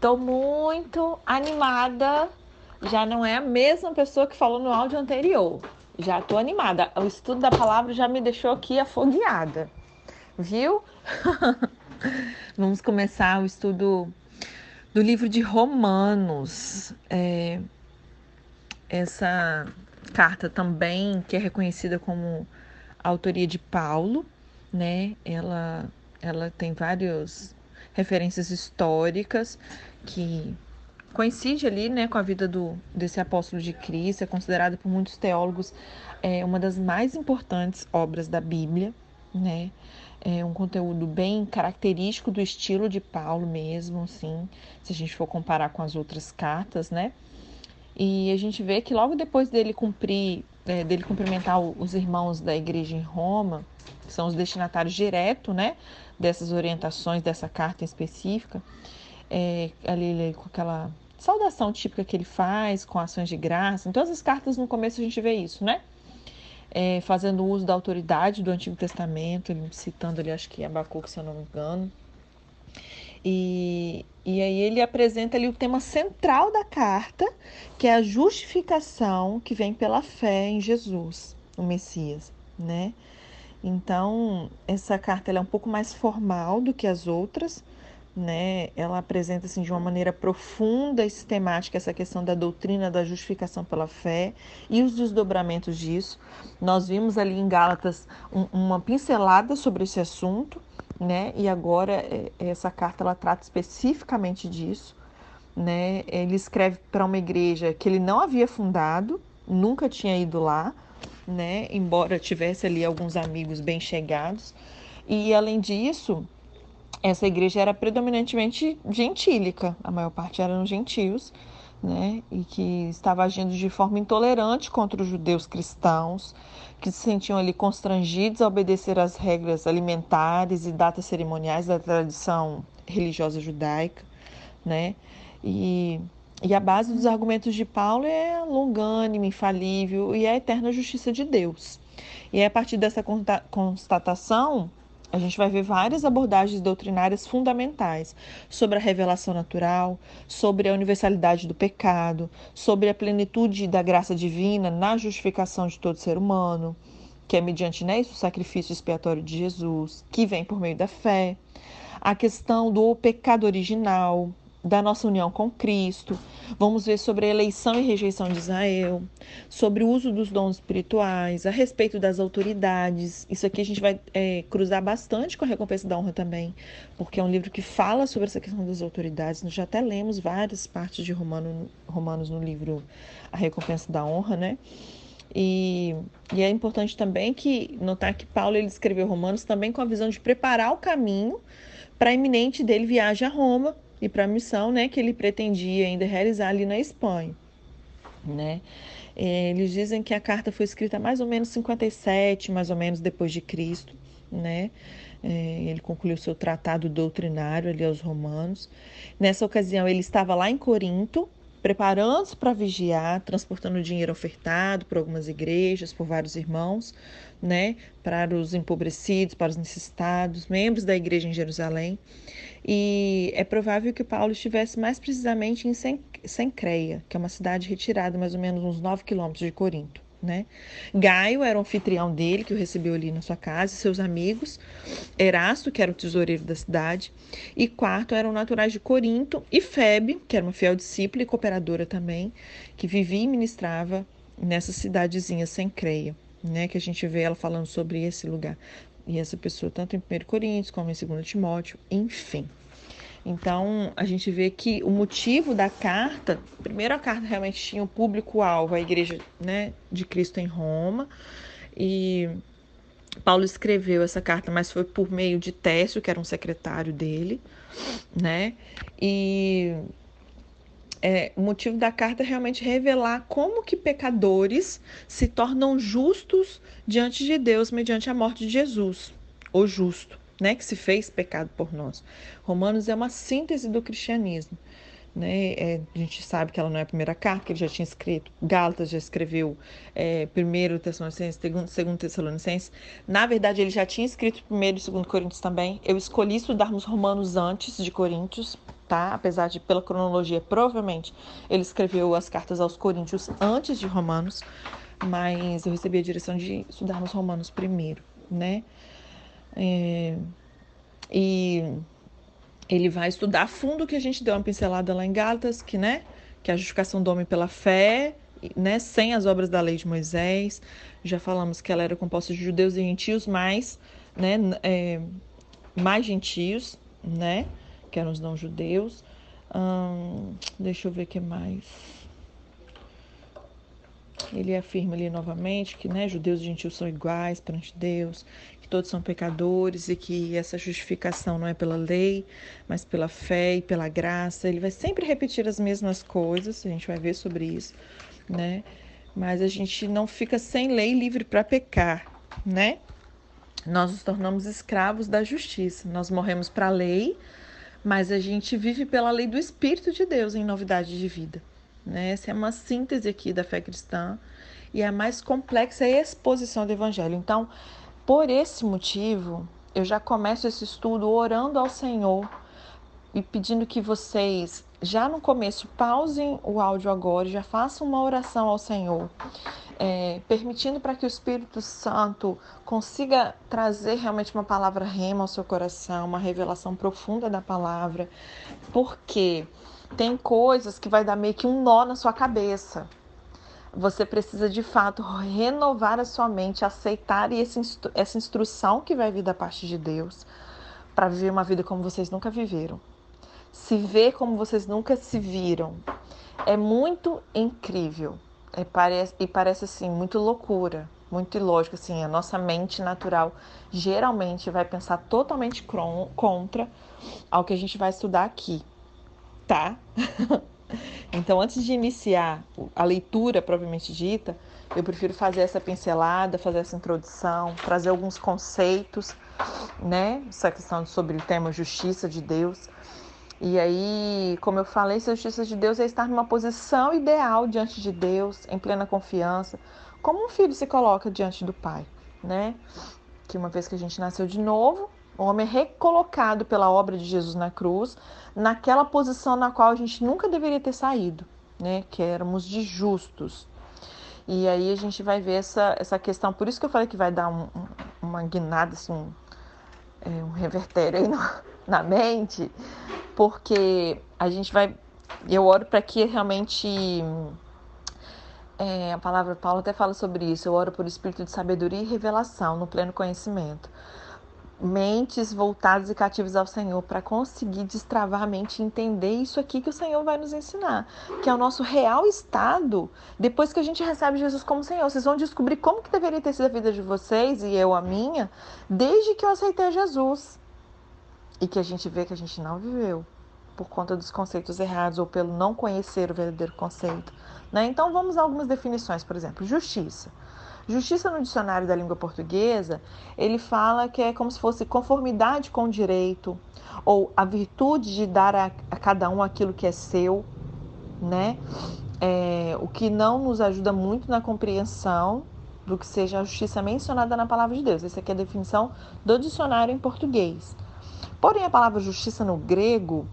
Tô muito animada. Já não é a mesma pessoa que falou no áudio anterior. Já tô animada. O estudo da palavra já me deixou aqui afogueada. Viu? Vamos começar o estudo do livro de Romanos. É, essa carta também, que é reconhecida como autoria de Paulo, né? Ela, ela tem várias referências históricas que coincide ali, né, com a vida do desse apóstolo de Cristo, é considerada por muitos teólogos é, uma das mais importantes obras da Bíblia, né? É um conteúdo bem característico do estilo de Paulo mesmo, assim, se a gente for comparar com as outras cartas, né? E a gente vê que logo depois dele cumprir, é, dele cumprimentar os irmãos da igreja em Roma, que são os destinatários direto, né, dessas orientações dessa carta específica, é, ali com aquela saudação típica que ele faz, com ações de graça. Em todas as cartas no começo a gente vê isso, né? É, fazendo uso da autoridade do Antigo Testamento, ele citando ali, acho que Abacuque, se eu não me engano. E, e aí ele apresenta ali o tema central da carta, que é a justificação que vem pela fé em Jesus, o Messias, né? Então, essa carta é um pouco mais formal do que as outras, né? Ela apresenta assim de uma maneira profunda e sistemática essa questão da doutrina da justificação pela fé e os desdobramentos disso. Nós vimos ali em Gálatas um, uma pincelada sobre esse assunto, né? E agora é, essa carta ela trata especificamente disso, né? Ele escreve para uma igreja que ele não havia fundado, nunca tinha ido lá, né? Embora tivesse ali alguns amigos bem chegados. E além disso, essa igreja era predominantemente gentílica, a maior parte eram gentios, né? E que estava agindo de forma intolerante contra os judeus cristãos, que se sentiam ali constrangidos a obedecer às regras alimentares e datas cerimoniais da tradição religiosa judaica, né? E e a base dos argumentos de Paulo é longânime, infalível e a eterna justiça de Deus. E é a partir dessa constatação, a gente vai ver várias abordagens doutrinárias fundamentais sobre a revelação natural, sobre a universalidade do pecado, sobre a plenitude da graça divina na justificação de todo ser humano, que é mediante né, isso, o sacrifício expiatório de Jesus, que vem por meio da fé, a questão do pecado original, da nossa união com Cristo. Vamos ver sobre a eleição e rejeição de Israel, sobre o uso dos dons espirituais, a respeito das autoridades. Isso aqui a gente vai é, cruzar bastante com a recompensa da honra também, porque é um livro que fala sobre essa questão das autoridades. Nós já até lemos várias partes de Romano, Romanos no livro A Recompensa da Honra, né? E, e, é importante também que notar que Paulo ele escreveu Romanos também com a visão de preparar o caminho para a iminente dele viagem a Roma e para a missão né, que ele pretendia ainda realizar ali na Espanha. Né? É, eles dizem que a carta foi escrita mais ou menos 57, mais ou menos depois de Cristo, né? É, ele concluiu seu tratado doutrinário ali aos romanos. Nessa ocasião, ele estava lá em Corinto, preparando-se para vigiar, transportando dinheiro ofertado por algumas igrejas, por vários irmãos, né, para os empobrecidos, para os necessitados, membros da igreja em Jerusalém. E é provável que Paulo estivesse mais precisamente em Sencreia, que é uma cidade retirada mais ou menos uns 9 quilômetros de Corinto. Né? Gaio era o anfitrião dele, que o recebeu ali na sua casa, seus amigos. Erasto, que era o tesoureiro da cidade. E quarto eram naturais de Corinto. E Febe, que era uma fiel discípula e cooperadora também, que vivia e ministrava nessa cidadezinha sem creia. Né, que a gente vê ela falando sobre esse lugar e essa pessoa, tanto em 1 Coríntios como em 2 Timóteo, enfim. Então, a gente vê que o motivo da carta, primeiro a carta realmente tinha o público-alvo, a igreja né, de Cristo em Roma, e Paulo escreveu essa carta, mas foi por meio de Técio, que era um secretário dele, né? E é, o motivo da carta é realmente revelar como que pecadores se tornam justos diante de Deus mediante a morte de Jesus, o justo, né, que se fez pecado por nós. Romanos é uma síntese do cristianismo. Né? É, a gente sabe que ela não é a primeira carta, que ele já tinha escrito. Gálatas já escreveu é, primeiro Tessalonicenses, segundo, segundo Tessalonicenses. Na verdade, ele já tinha escrito primeiro e segundo Coríntios também. Eu escolhi estudarmos Romanos antes de Coríntios, tá? Apesar de, pela cronologia, provavelmente ele escreveu as cartas aos Coríntios antes de Romanos, mas eu recebi a direção de estudarmos Romanos primeiro, né? É, e ele vai estudar a fundo que a gente deu uma pincelada lá em Gálatas, que, né? Que a justificação do homem pela fé, né? Sem as obras da lei de Moisés. Já falamos que ela era composta de judeus e gentios, mais, né? É, mais gentios, né? Que eram os não-judeus. Hum, deixa eu ver o que mais. Ele afirma ali novamente que né, judeus e gentios são iguais perante Deus, todos são pecadores e que essa justificação não é pela lei, mas pela fé e pela graça. Ele vai sempre repetir as mesmas coisas, a gente vai ver sobre isso, né? Mas a gente não fica sem lei livre para pecar, né? Nós nos tornamos escravos da justiça. Nós morremos para a lei, mas a gente vive pela lei do Espírito de Deus em novidade de vida. Né? Essa é uma síntese aqui da fé cristã e a mais complexa é a exposição do Evangelho. Então, por esse motivo, eu já começo esse estudo orando ao Senhor e pedindo que vocês, já no começo, pausem o áudio agora já façam uma oração ao Senhor, é, permitindo para que o Espírito Santo consiga trazer realmente uma palavra rema ao seu coração, uma revelação profunda da palavra, porque tem coisas que vai dar meio que um nó na sua cabeça. Você precisa de fato renovar a sua mente, aceitar essa instrução que vai vir da parte de Deus para viver uma vida como vocês nunca viveram. Se ver como vocês nunca se viram. É muito incrível. É, parece, e parece assim, muito loucura, muito ilógico. Assim, a nossa mente natural geralmente vai pensar totalmente contra ao que a gente vai estudar aqui tá? então, antes de iniciar a leitura propriamente dita, eu prefiro fazer essa pincelada, fazer essa introdução, trazer alguns conceitos, né? Essa questão sobre o tema justiça de Deus. E aí, como eu falei, a justiça de Deus é estar numa posição ideal diante de Deus, em plena confiança, como um filho se coloca diante do pai, né? Que uma vez que a gente nasceu de novo, o homem é recolocado pela obra de Jesus na cruz, naquela posição na qual a gente nunca deveria ter saído, né? Que éramos de justos. E aí a gente vai ver essa, essa questão, por isso que eu falei que vai dar um, uma guinada, assim, um, é, um revertério aí no, na mente, porque a gente vai. Eu oro para que realmente. É, a palavra Paulo até fala sobre isso. Eu oro por espírito de sabedoria e revelação no pleno conhecimento mentes voltadas e cativas ao Senhor para conseguir destravar a mente e entender isso aqui que o Senhor vai nos ensinar, que é o nosso real estado depois que a gente recebe Jesus como Senhor. Vocês vão descobrir como que deveria ter sido a vida de vocês e eu a minha, desde que eu aceitei Jesus. E que a gente vê que a gente não viveu por conta dos conceitos errados ou pelo não conhecer o verdadeiro conceito. Né? Então vamos a algumas definições, por exemplo, justiça. Justiça no dicionário da língua portuguesa, ele fala que é como se fosse conformidade com o direito, ou a virtude de dar a, a cada um aquilo que é seu, né? É, o que não nos ajuda muito na compreensão do que seja a justiça mencionada na palavra de Deus. Essa aqui é a definição do dicionário em português. Porém, a palavra justiça no grego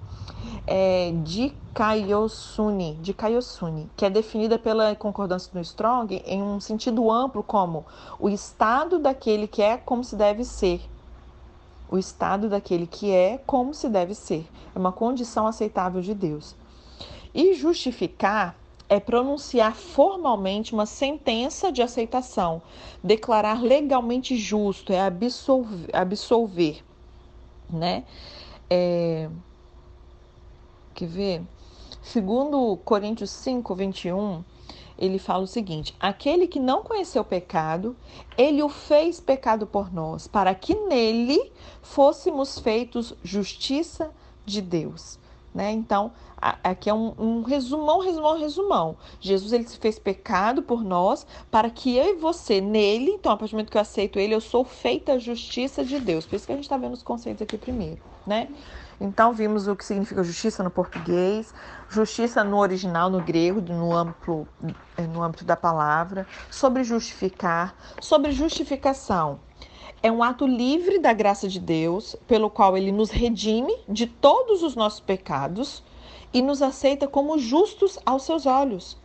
é de Kaiosune, de Kaiosune, que é definida pela concordância do Strong em um sentido amplo como o estado daquele que é como se deve ser. O estado daquele que é como se deve ser. É uma condição aceitável de Deus. E justificar é pronunciar formalmente uma sentença de aceitação, declarar legalmente justo, é absolver, absolver né? É... Quer ver? Segundo Coríntios 5, 21, ele fala o seguinte: aquele que não conheceu pecado, ele o fez pecado por nós, para que nele fôssemos feitos justiça de Deus. Né? Então, aqui é um, um resumão, resumão, resumão. Jesus ele se fez pecado por nós, para que eu e você, nele, então, a partir do momento que eu aceito ele, eu sou feita justiça de Deus. Por isso que a gente está vendo os conceitos aqui primeiro, né? Então, vimos o que significa justiça no português, justiça no original, no grego, no, amplo, no âmbito da palavra, sobre justificar, sobre justificação. é um ato livre da graça de Deus, pelo qual ele nos redime de todos os nossos pecados e nos aceita como justos aos seus olhos.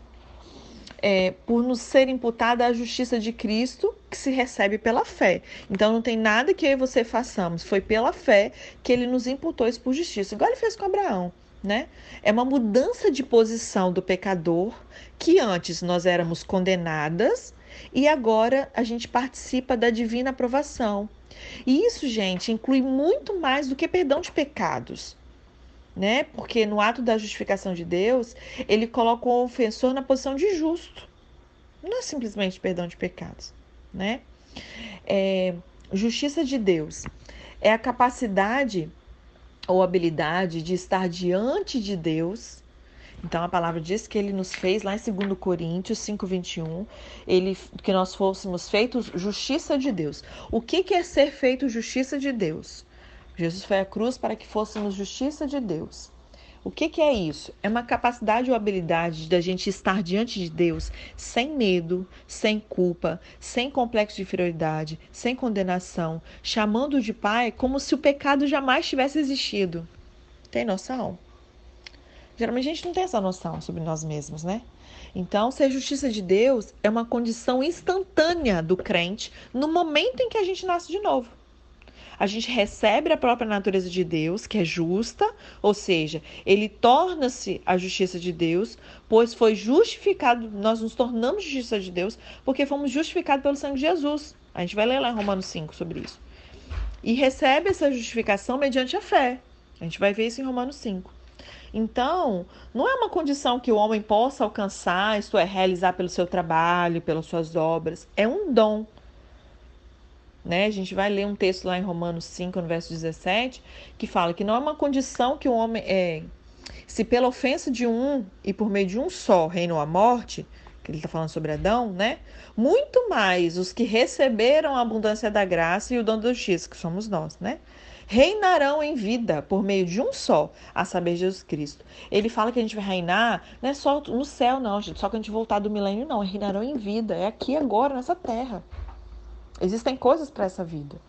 É, por nos ser imputada a justiça de Cristo que se recebe pela fé. Então não tem nada que eu e você façamos, foi pela fé que ele nos imputou isso por justiça, igual ele fez com Abraão. Né? É uma mudança de posição do pecador que antes nós éramos condenadas e agora a gente participa da divina aprovação. E isso, gente, inclui muito mais do que perdão de pecados né? Porque no ato da justificação de Deus, ele coloca o ofensor na posição de justo. Não é simplesmente perdão de pecados, né? É, justiça de Deus é a capacidade ou habilidade de estar diante de Deus. Então a palavra diz que ele nos fez lá em 2 Coríntios 5:21, ele que nós fôssemos feitos justiça de Deus. O que que é ser feito justiça de Deus? Jesus foi à cruz para que fôssemos justiça de Deus. O que, que, é isso? É uma capacidade ou habilidade da gente estar diante de Deus sem medo, sem culpa, sem complexo de inferioridade, sem condenação, chamando de Pai como se o pecado jamais tivesse existido. Tem noção? Geralmente a gente não tem essa noção sobre nós mesmos, né? Então, ser justiça de Deus é uma condição instantânea do crente no momento em que a gente nasce de novo a gente recebe a própria natureza de Deus, que é justa, ou seja, ele torna-se a justiça de Deus, pois foi justificado, nós nos tornamos justiça de Deus, porque fomos justificados pelo sangue de Jesus. A gente vai ler lá em Romanos 5 sobre isso. E recebe essa justificação mediante a fé. A gente vai ver isso em Romanos 5. Então, não é uma condição que o homem possa alcançar, isto é, realizar pelo seu trabalho, pelas suas obras. É um dom. Né? A gente vai ler um texto lá em Romanos 5, no verso 17, que fala que não é uma condição que o homem é. Se pela ofensa de um e por meio de um só reinou a morte, que ele está falando sobre Adão, né? Muito mais os que receberam a abundância da graça e o dom da justiça, que somos nós, né? Reinarão em vida por meio de um só, a saber, Jesus Cristo. Ele fala que a gente vai reinar, não é só no céu, não, gente, só que a gente voltar do milênio, não. Reinarão em vida, é aqui agora, nessa terra. Existem coisas para essa vida.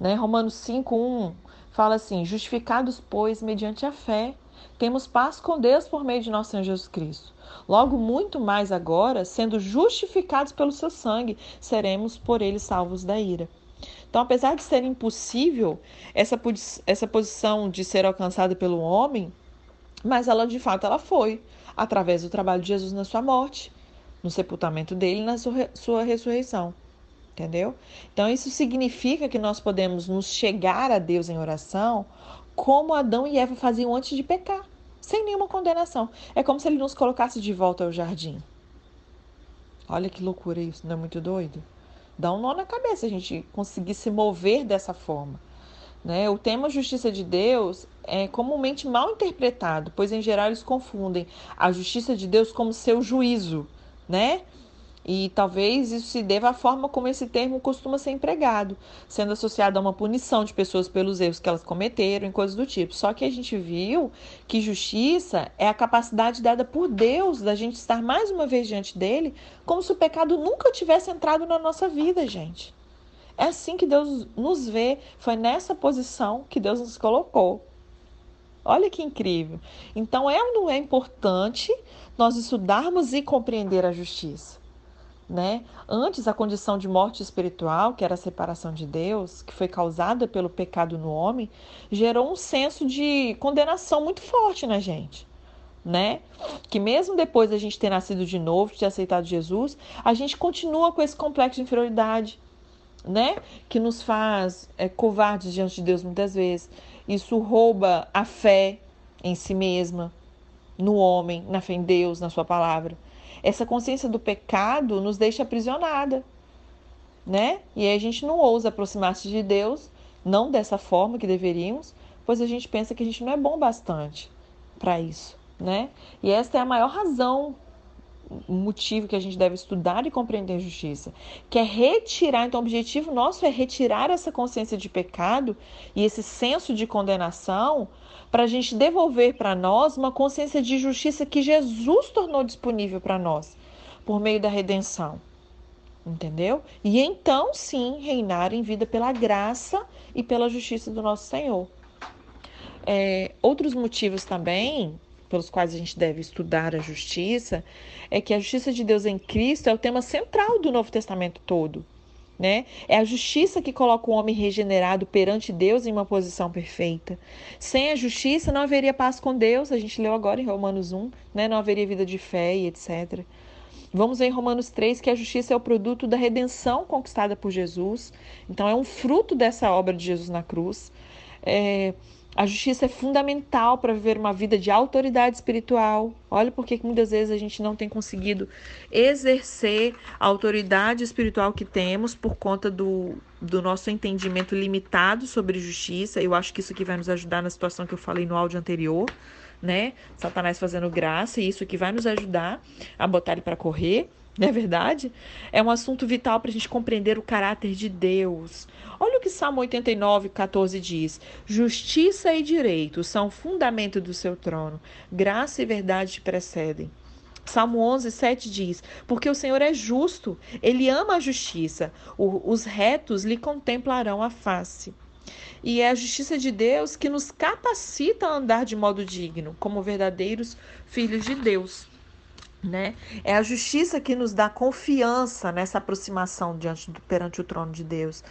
Né? Romanos 5:1 fala assim: Justificados, pois, mediante a fé, temos paz com Deus por meio de nosso Senhor Jesus Cristo. Logo, muito mais agora, sendo justificados pelo seu sangue, seremos por ele salvos da ira. Então, apesar de ser impossível essa, essa posição de ser alcançada pelo homem, mas ela de fato ela foi, através do trabalho de Jesus na sua morte, no sepultamento dele e na sua, sua ressurreição entendeu? Então isso significa que nós podemos nos chegar a Deus em oração como Adão e Eva faziam antes de pecar, sem nenhuma condenação. É como se ele nos colocasse de volta ao jardim. Olha que loucura isso, não é muito doido? Dá um nó na cabeça a gente conseguir se mover dessa forma. Né? O tema justiça de Deus é comumente mal interpretado, pois em geral eles confundem a justiça de Deus como seu juízo, né? E talvez isso se deva à forma como esse termo costuma ser empregado, sendo associado a uma punição de pessoas pelos erros que elas cometeram e coisas do tipo. Só que a gente viu que justiça é a capacidade dada por Deus da gente estar mais uma vez diante dele, como se o pecado nunca tivesse entrado na nossa vida, gente. É assim que Deus nos vê, foi nessa posição que Deus nos colocou. Olha que incrível. Então é ou não é importante nós estudarmos e compreender a justiça? Né? Antes a condição de morte espiritual, que era a separação de Deus, que foi causada pelo pecado no homem, gerou um senso de condenação muito forte na gente, né? Que mesmo depois da gente ter nascido de novo, de ter aceitado Jesus, a gente continua com esse complexo de inferioridade, né? Que nos faz é, covardes diante de Deus muitas vezes. Isso rouba a fé em si mesma, no homem, na fé em Deus, na sua palavra. Essa consciência do pecado nos deixa aprisionada, né? E aí a gente não ousa aproximar-se de Deus, não dessa forma que deveríamos, pois a gente pensa que a gente não é bom bastante para isso, né? E esta é a maior razão motivo que a gente deve estudar e compreender a justiça, que é retirar, então o objetivo nosso é retirar essa consciência de pecado e esse senso de condenação para a gente devolver para nós uma consciência de justiça que Jesus tornou disponível para nós por meio da redenção. Entendeu? E então sim reinar em vida pela graça e pela justiça do nosso Senhor. É, outros motivos também pelos quais a gente deve estudar a justiça é que a justiça de Deus em Cristo é o tema central do Novo Testamento todo. Né? É a justiça que coloca o homem regenerado perante Deus em uma posição perfeita. Sem a justiça não haveria paz com Deus, a gente leu agora em Romanos 1, né? não haveria vida de fé e etc. Vamos ver em Romanos 3 que a justiça é o produto da redenção conquistada por Jesus. Então, é um fruto dessa obra de Jesus na cruz. É, a justiça é fundamental para viver uma vida de autoridade espiritual. Olha porque muitas vezes a gente não tem conseguido exercer a autoridade espiritual que temos por conta do, do nosso entendimento limitado sobre justiça. Eu acho que isso aqui vai nos ajudar na situação que eu falei no áudio anterior, né? Satanás fazendo graça, e isso aqui vai nos ajudar a botar ele para correr. Não é verdade? É um assunto vital para a gente compreender o caráter de Deus. Olha o que Salmo 89, 14 diz: Justiça e direito são fundamento do seu trono, graça e verdade te precedem. Salmo 11, 7 diz: Porque o Senhor é justo, ele ama a justiça, os retos lhe contemplarão a face. E é a justiça de Deus que nos capacita a andar de modo digno, como verdadeiros filhos de Deus. Né? É a justiça que nos dá confiança nessa aproximação diante do, perante o trono de Deus.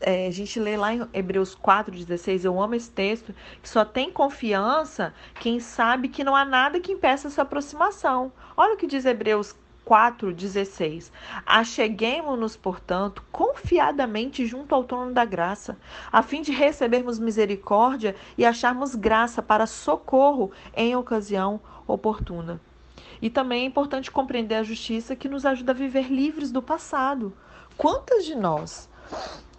É, a gente lê lá em Hebreus 4,16, eu amo esse texto, que só tem confiança quem sabe que não há nada que impeça essa aproximação. Olha o que diz Hebreus 4,16. Acheguemos-nos, portanto, confiadamente junto ao trono da graça, a fim de recebermos misericórdia e acharmos graça para socorro em ocasião oportuna. E também é importante compreender a justiça que nos ajuda a viver livres do passado. Quantas de nós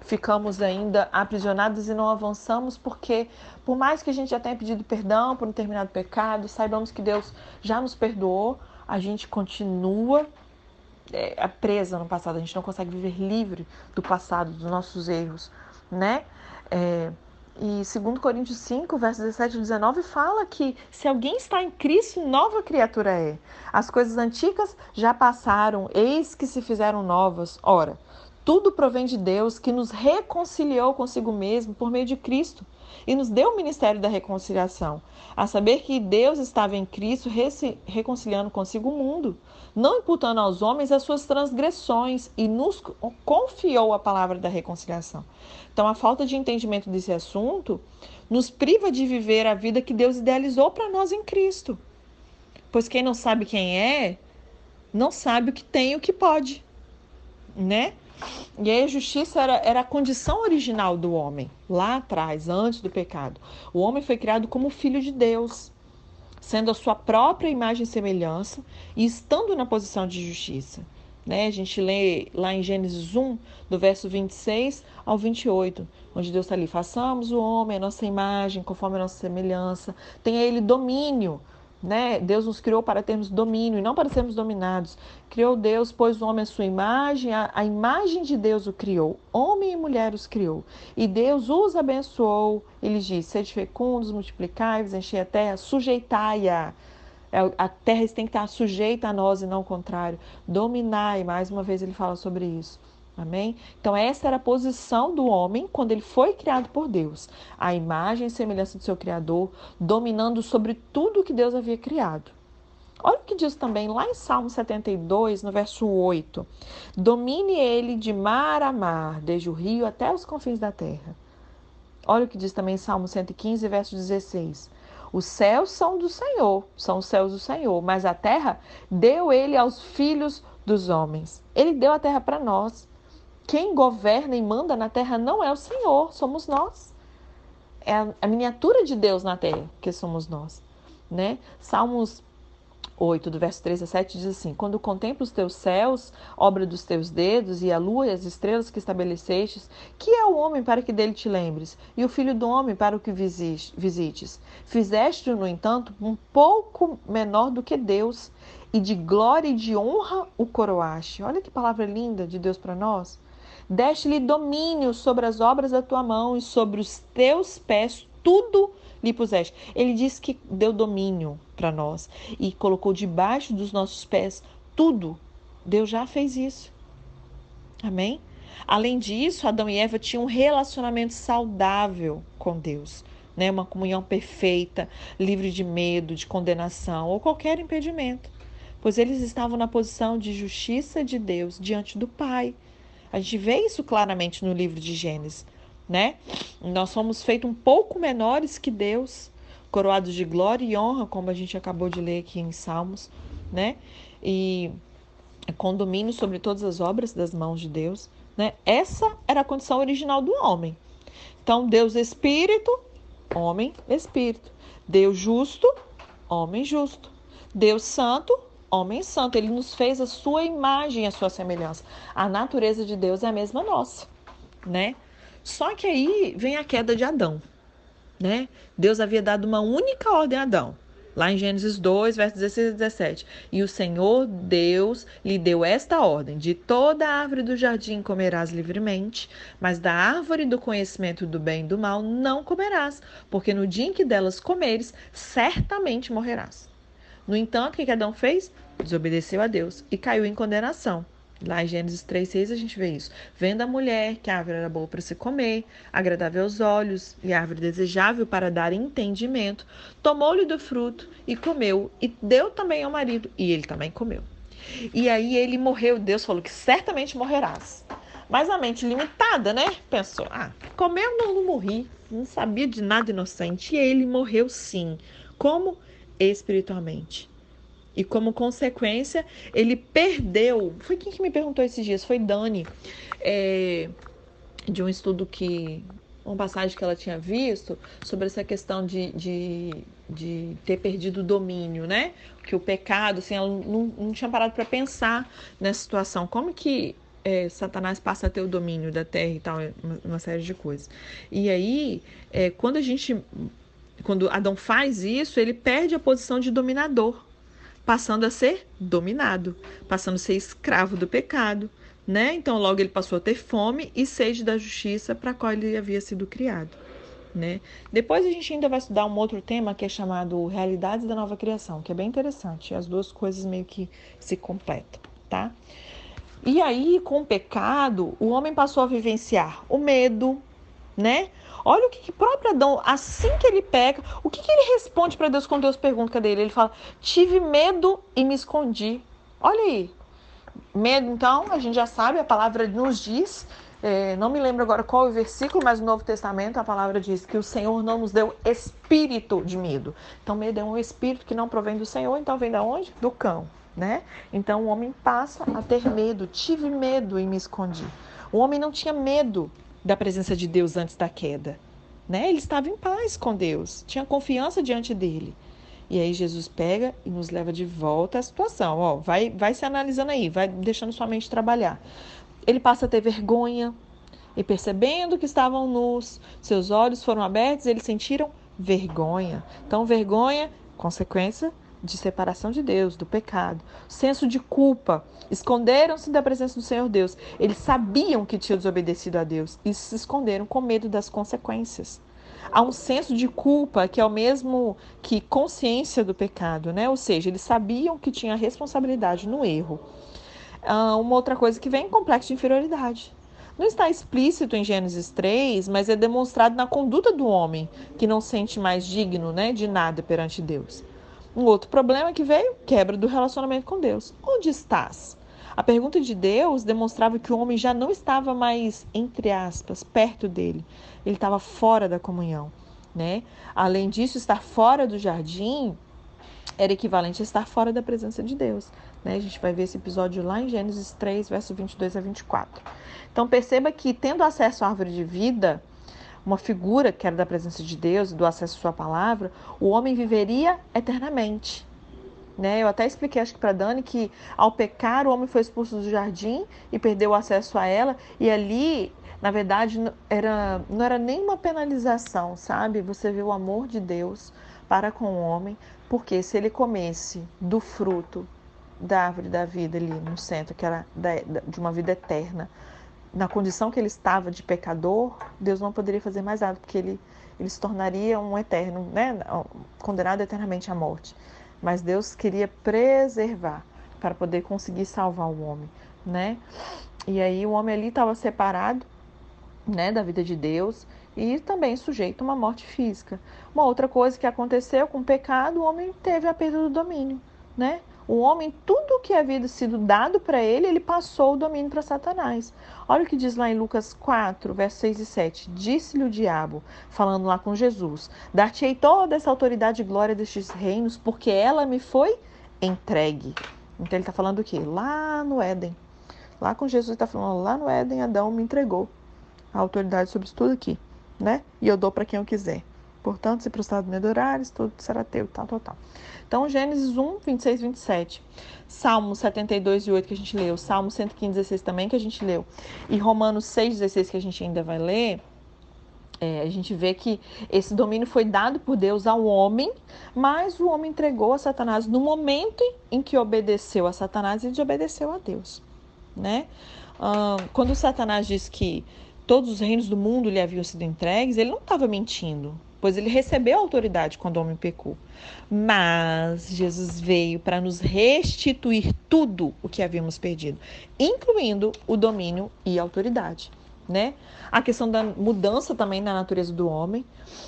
ficamos ainda aprisionados e não avançamos porque, por mais que a gente já tenha pedido perdão por um determinado pecado, saibamos que Deus já nos perdoou, a gente continua é, presa no passado, a gente não consegue viver livre do passado, dos nossos erros, né? É, e segundo Coríntios 5, versos 17 e 19, fala que se alguém está em Cristo, nova criatura é. As coisas antigas já passaram, eis que se fizeram novas. Ora, tudo provém de Deus que nos reconciliou consigo mesmo por meio de Cristo e nos deu o ministério da reconciliação, a saber que Deus estava em Cristo reconciliando consigo o mundo, não imputando aos homens as suas transgressões e nos confiou a palavra da reconciliação. Então, a falta de entendimento desse assunto nos priva de viver a vida que Deus idealizou para nós em Cristo. Pois quem não sabe quem é, não sabe o que tem e o que pode, né? E aí a justiça era, era a condição original do homem, lá atrás, antes do pecado. O homem foi criado como filho de Deus, sendo a sua própria imagem e semelhança e estando na posição de justiça. Né? A gente lê lá em Gênesis 1, do verso 26 ao 28, onde Deus está ali: façamos o homem a nossa imagem, conforme a nossa semelhança, tenha ele domínio né? Deus nos criou para termos domínio e não para sermos dominados. Criou Deus, pôs o homem à sua imagem, a, a imagem de Deus o criou. Homem e mulher os criou. E Deus os abençoou. Ele diz: sede fecundos, multiplicai-vos, enchei a terra, sujeitai-a. É, a terra tem que estar sujeita a nós e não o contrário. Dominai, mais uma vez ele fala sobre isso. Amém? Então, essa era a posição do homem quando ele foi criado por Deus. A imagem e semelhança do seu Criador, dominando sobre tudo que Deus havia criado. Olha o que diz também lá em Salmo 72, no verso 8: Domine ele de mar a mar, desde o rio até os confins da terra. Olha o que diz também em Salmo 115, verso 16: Os céus são do Senhor, são os céus do Senhor, mas a terra deu ele aos filhos dos homens. Ele deu a terra para nós. Quem governa e manda na terra não é o Senhor, somos nós. É a miniatura de Deus na terra que somos nós, né? Salmos 8, do verso 3 a 7 diz assim: Quando contemplo os teus céus, obra dos teus dedos, e a lua e as estrelas que estabelecestes, que é o homem para que dele te lembres, e o filho do homem para o que visites? Fizeste-o, no entanto, um pouco menor do que Deus, e de glória e de honra o coroaste. Olha que palavra linda de Deus para nós. Deste-lhe domínio sobre as obras da tua mão e sobre os teus pés, tudo lhe puseste. Ele diz que deu domínio para nós e colocou debaixo dos nossos pés tudo. Deus já fez isso. Amém? Além disso, Adão e Eva tinham um relacionamento saudável com Deus, né? Uma comunhão perfeita, livre de medo, de condenação ou qualquer impedimento, pois eles estavam na posição de justiça de Deus diante do Pai. A gente vê isso claramente no livro de Gênesis, né? Nós somos feitos um pouco menores que Deus, coroados de glória e honra, como a gente acabou de ler aqui em Salmos, né? E com domínio sobre todas as obras das mãos de Deus. Né? Essa era a condição original do homem. Então, Deus Espírito, homem Espírito. Deus justo, homem justo. Deus Santo, homem santo. Ele nos fez a sua imagem, a sua semelhança. A natureza de Deus é a mesma nossa, né? Só que aí vem a queda de Adão, né? Deus havia dado uma única ordem a Adão: Lá em Gênesis 2, versos 16 e 17. E o Senhor Deus lhe deu esta ordem: De toda árvore do jardim comerás livremente, mas da árvore do conhecimento do bem e do mal não comerás, porque no dia em que delas comeres, certamente morrerás. No entanto, o que Adão fez? Desobedeceu a Deus e caiu em condenação. Lá em Gênesis 3,6 a gente vê isso. Vendo a mulher que a árvore era boa para se comer, agradável aos olhos e árvore desejável para dar entendimento, tomou-lhe do fruto e comeu, e deu também ao marido, e ele também comeu. E aí ele morreu. Deus falou que certamente morrerás. Mas a mente limitada, né? Pensou: ah, comeu, não, não morri. Não sabia de nada inocente. E ele morreu sim. Como? Espiritualmente. E como consequência, ele perdeu. Foi quem que me perguntou esses dias? Foi Dani. É, de um estudo que. Uma passagem que ela tinha visto sobre essa questão de, de, de ter perdido o domínio, né? Que o pecado, assim, ela não, não tinha parado para pensar nessa situação. Como que é, Satanás passa a ter o domínio da terra e tal, uma, série de coisas. E aí, é, quando a gente. Quando Adão faz isso, ele perde a posição de dominador passando a ser dominado, passando a ser escravo do pecado, né? Então logo ele passou a ter fome e sede da justiça para a qual ele havia sido criado, né? Depois a gente ainda vai estudar um outro tema que é chamado realidades da nova criação, que é bem interessante. As duas coisas meio que se completam, tá? E aí, com o pecado, o homem passou a vivenciar o medo, né? Olha o que, que próprio Adão, assim que ele peca, o que, que ele responde para Deus quando Deus pergunta cadê ele? Ele fala: Tive medo e me escondi. Olha aí. Medo, então, a gente já sabe, a palavra nos diz, é, não me lembro agora qual é o versículo, mas no Novo Testamento a palavra diz que o Senhor não nos deu espírito de medo. Então, medo é um espírito que não provém do Senhor, então vem da onde? Do cão, né? Então, o homem passa a ter medo. Tive medo e me escondi. O homem não tinha medo da presença de Deus antes da queda. Né? Ele estava em paz com Deus, tinha confiança diante dele. E aí Jesus pega e nos leva de volta à situação. Ó, vai, vai se analisando aí, vai deixando sua mente trabalhar. Ele passa a ter vergonha e percebendo que estavam nus, seus olhos foram abertos, eles sentiram vergonha. Então, vergonha, consequência de separação de Deus, do pecado, senso de culpa. Esconderam-se da presença do Senhor Deus. Eles sabiam que tinham desobedecido a Deus e se esconderam com medo das consequências. Há um senso de culpa que é o mesmo que consciência do pecado, né? Ou seja, eles sabiam que tinha responsabilidade no erro. Ah, uma outra coisa que vem é complexo de inferioridade. Não está explícito em Gênesis 3, mas é demonstrado na conduta do homem, que não sente mais digno né, de nada perante Deus. Um outro problema que veio, quebra do relacionamento com Deus. Onde estás? A pergunta de Deus demonstrava que o homem já não estava mais, entre aspas, perto dele. Ele estava fora da comunhão, né? Além disso, estar fora do jardim era equivalente a estar fora da presença de Deus. Né? A gente vai ver esse episódio lá em Gênesis 3, verso 22 a 24. Então perceba que, tendo acesso à árvore de vida, uma figura que era da presença de Deus e do acesso à sua palavra, o homem viveria eternamente. Né? Eu até expliquei, acho que para Dani, que ao pecar o homem foi expulso do jardim e perdeu o acesso a ela, e ali, na verdade, era, não era nenhuma penalização, sabe? Você vê o amor de Deus para com o homem, porque se ele comesse do fruto da árvore da vida ali no centro, que era de uma vida eterna, na condição que ele estava de pecador, Deus não poderia fazer mais nada, porque ele, ele se tornaria um eterno, né? condenado eternamente à morte. Mas Deus queria preservar para poder conseguir salvar o homem. né? E aí o homem ali estava separado, né, da vida de Deus e também sujeito a uma morte física. Uma outra coisa que aconteceu com o pecado, o homem teve a perda do domínio, né? O homem, tudo que havia sido dado para ele, ele passou o domínio para Satanás. Olha o que diz lá em Lucas 4, versos 6 e 7. Disse-lhe o diabo, falando lá com Jesus: Dar-te-ei toda essa autoridade e glória destes reinos, porque ela me foi entregue. Então ele está falando o quê? Lá no Éden. Lá com Jesus, está falando, lá no Éden, Adão me entregou a autoridade sobre tudo aqui, né? E eu dou para quem eu quiser. Portanto, se prostrado me adorares, tudo será teu, tal, tal, tal. Então, Gênesis 1, 26, 27. Salmo 72 e 8 que a gente leu. Salmo 115, 16 também que a gente leu. E Romanos 6, 16 que a gente ainda vai ler. É, a gente vê que esse domínio foi dado por Deus ao homem, mas o homem entregou a Satanás no momento em que obedeceu a Satanás e desobedeceu a Deus. Né? quando Satanás diz que todos os reinos do mundo lhe haviam sido entregues, ele não estava mentindo pois ele recebeu autoridade quando o homem pecou. Mas Jesus veio para nos restituir tudo o que havíamos perdido, incluindo o domínio e a autoridade. Né? A questão da mudança também na natureza do homem.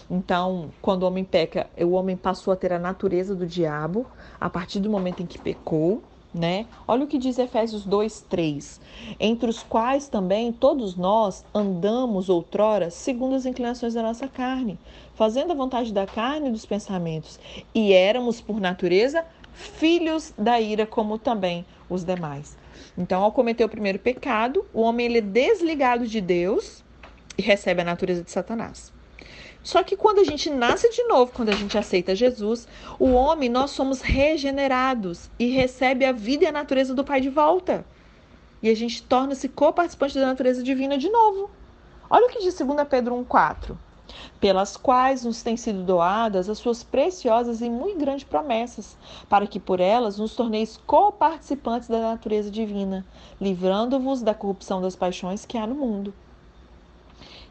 Então, quando o homem peca, o homem passou a ter a natureza do diabo a partir do momento em que pecou né? Olha o que diz Efésios 2, 3. Entre os quais também todos nós andamos outrora segundo as inclinações da nossa carne, fazendo a vontade da carne e dos pensamentos, e éramos, por natureza, filhos da ira, como também os demais. Então, ao cometer o primeiro pecado, o homem ele é desligado de Deus e recebe a natureza de Satanás. Só que quando a gente nasce de novo, quando a gente aceita Jesus, o homem, nós somos regenerados e recebe a vida e a natureza do Pai de volta. E a gente torna-se co-participante da natureza divina de novo. Olha o que diz 2 Pedro 1,4. Pelas quais nos têm sido doadas as suas preciosas e muito grandes promessas, para que por elas nos torneis co-participantes da natureza divina, livrando-vos da corrupção das paixões que há no mundo.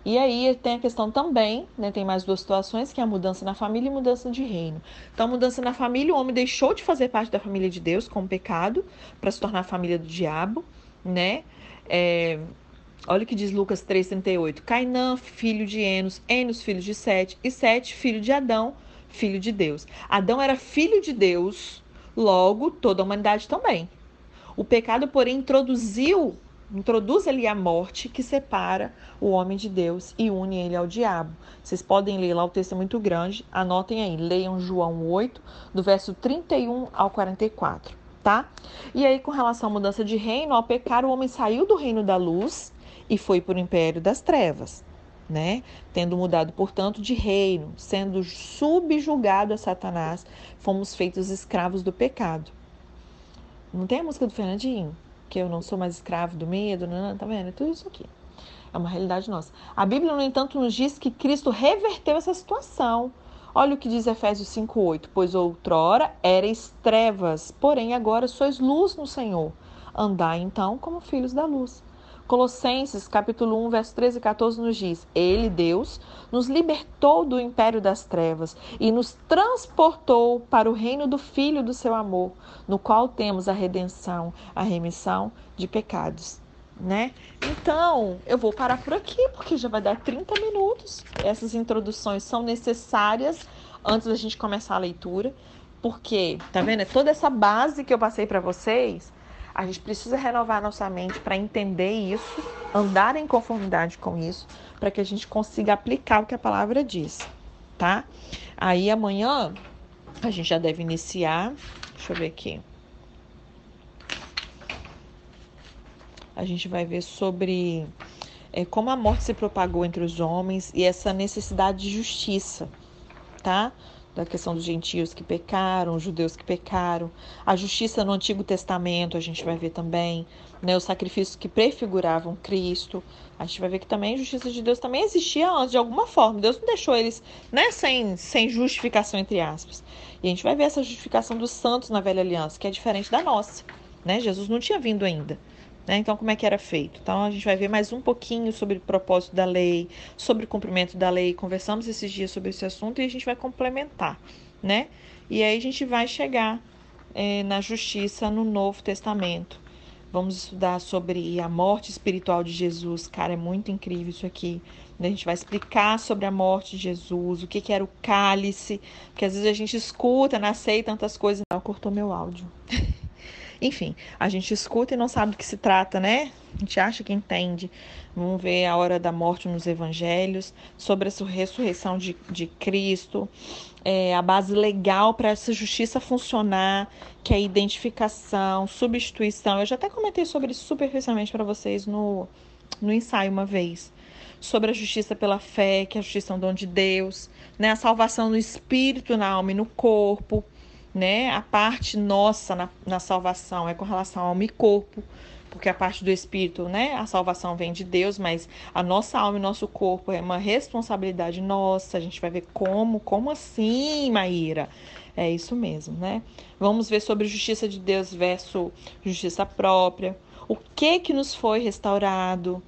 E aí tem a questão também, né, tem mais duas situações, que é a mudança na família e mudança de reino. Então, mudança na família, o homem deixou de fazer parte da família de Deus com o pecado para se tornar a família do diabo, né? É, olha o que diz Lucas 3,38. Cainã, filho de Enos, Enos, filho de Sete, e Sete, filho de Adão, filho de Deus. Adão era filho de Deus, logo toda a humanidade também. O pecado, porém, introduziu introduz ali a morte que separa o homem de Deus e une ele ao diabo. Vocês podem ler lá, o texto é muito grande, anotem aí, leiam João 8, do verso 31 ao 44, tá? E aí, com relação à mudança de reino, ao pecar, o homem saiu do reino da luz e foi para o império das trevas. Né? Tendo mudado, portanto, de reino, sendo subjugado a Satanás, fomos feitos escravos do pecado. Não tem a música do Fernandinho? Que eu não sou mais escravo do medo, não, tá vendo? É tudo isso aqui. É uma realidade nossa. A Bíblia, no entanto, nos diz que Cristo reverteu essa situação. Olha o que diz Efésios 5:8, pois outrora erais trevas, porém agora sois luz no Senhor. Andai então como filhos da luz. Colossenses, capítulo 1, verso 13 e 14 nos diz: Ele, Deus, nos libertou do império das trevas e nos transportou para o reino do Filho do seu amor, no qual temos a redenção, a remissão de pecados. Né? Então, eu vou parar por aqui, porque já vai dar 30 minutos. Essas introduções são necessárias antes da gente começar a leitura, porque, tá vendo? É toda essa base que eu passei para vocês a gente precisa renovar nossa mente para entender isso, andar em conformidade com isso, para que a gente consiga aplicar o que a palavra diz, tá? Aí amanhã a gente já deve iniciar. Deixa eu ver aqui. A gente vai ver sobre é, como a morte se propagou entre os homens e essa necessidade de justiça, tá? Da questão dos gentios que pecaram, os judeus que pecaram, a justiça no Antigo Testamento, a gente vai ver também, né, os sacrifícios que prefiguravam Cristo. A gente vai ver que também a justiça de Deus também existia antes, de alguma forma. Deus não deixou eles né, sem, sem justificação, entre aspas. E a gente vai ver essa justificação dos santos na velha aliança, que é diferente da nossa. Né? Jesus não tinha vindo ainda. Né? Então, como é que era feito? Então, a gente vai ver mais um pouquinho sobre o propósito da lei, sobre o cumprimento da lei. Conversamos esses dias sobre esse assunto e a gente vai complementar, né? E aí a gente vai chegar é, na justiça no Novo Testamento, Vamos estudar sobre a morte espiritual de Jesus. Cara, é muito incrível isso aqui. A gente vai explicar sobre a morte de Jesus, o que, que era o cálice, porque às vezes a gente escuta, nascei tantas coisas. Ela cortou meu áudio. Enfim, a gente escuta e não sabe do que se trata, né? A gente acha que entende. Vamos ver a hora da morte nos evangelhos, sobre a ressurreição de, de Cristo, é, a base legal para essa justiça funcionar, que é identificação, substituição. Eu já até comentei sobre isso superficialmente para vocês no, no ensaio uma vez. Sobre a justiça pela fé, que é a justiça é um dom de Deus, né? a salvação no espírito, na alma e no corpo né? A parte nossa na, na salvação é com relação ao alma e corpo, porque a parte do espírito, né? A salvação vem de Deus, mas a nossa alma e nosso corpo é uma responsabilidade nossa. A gente vai ver como, como assim, Maíra? É isso mesmo, né? Vamos ver sobre justiça de Deus versus justiça própria. O que que nos foi restaurado?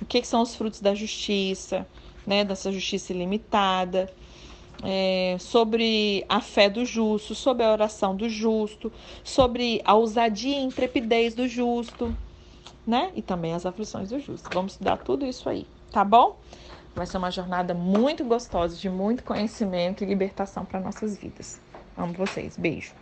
O que, que são os frutos da justiça, né? Dessa justiça ilimitada é, sobre a fé do justo, sobre a oração do justo, sobre a ousadia e intrepidez do justo, né? E também as aflições do justo. Vamos estudar tudo isso aí, tá bom? Vai ser uma jornada muito gostosa, de muito conhecimento e libertação para nossas vidas. Amo vocês. Beijo.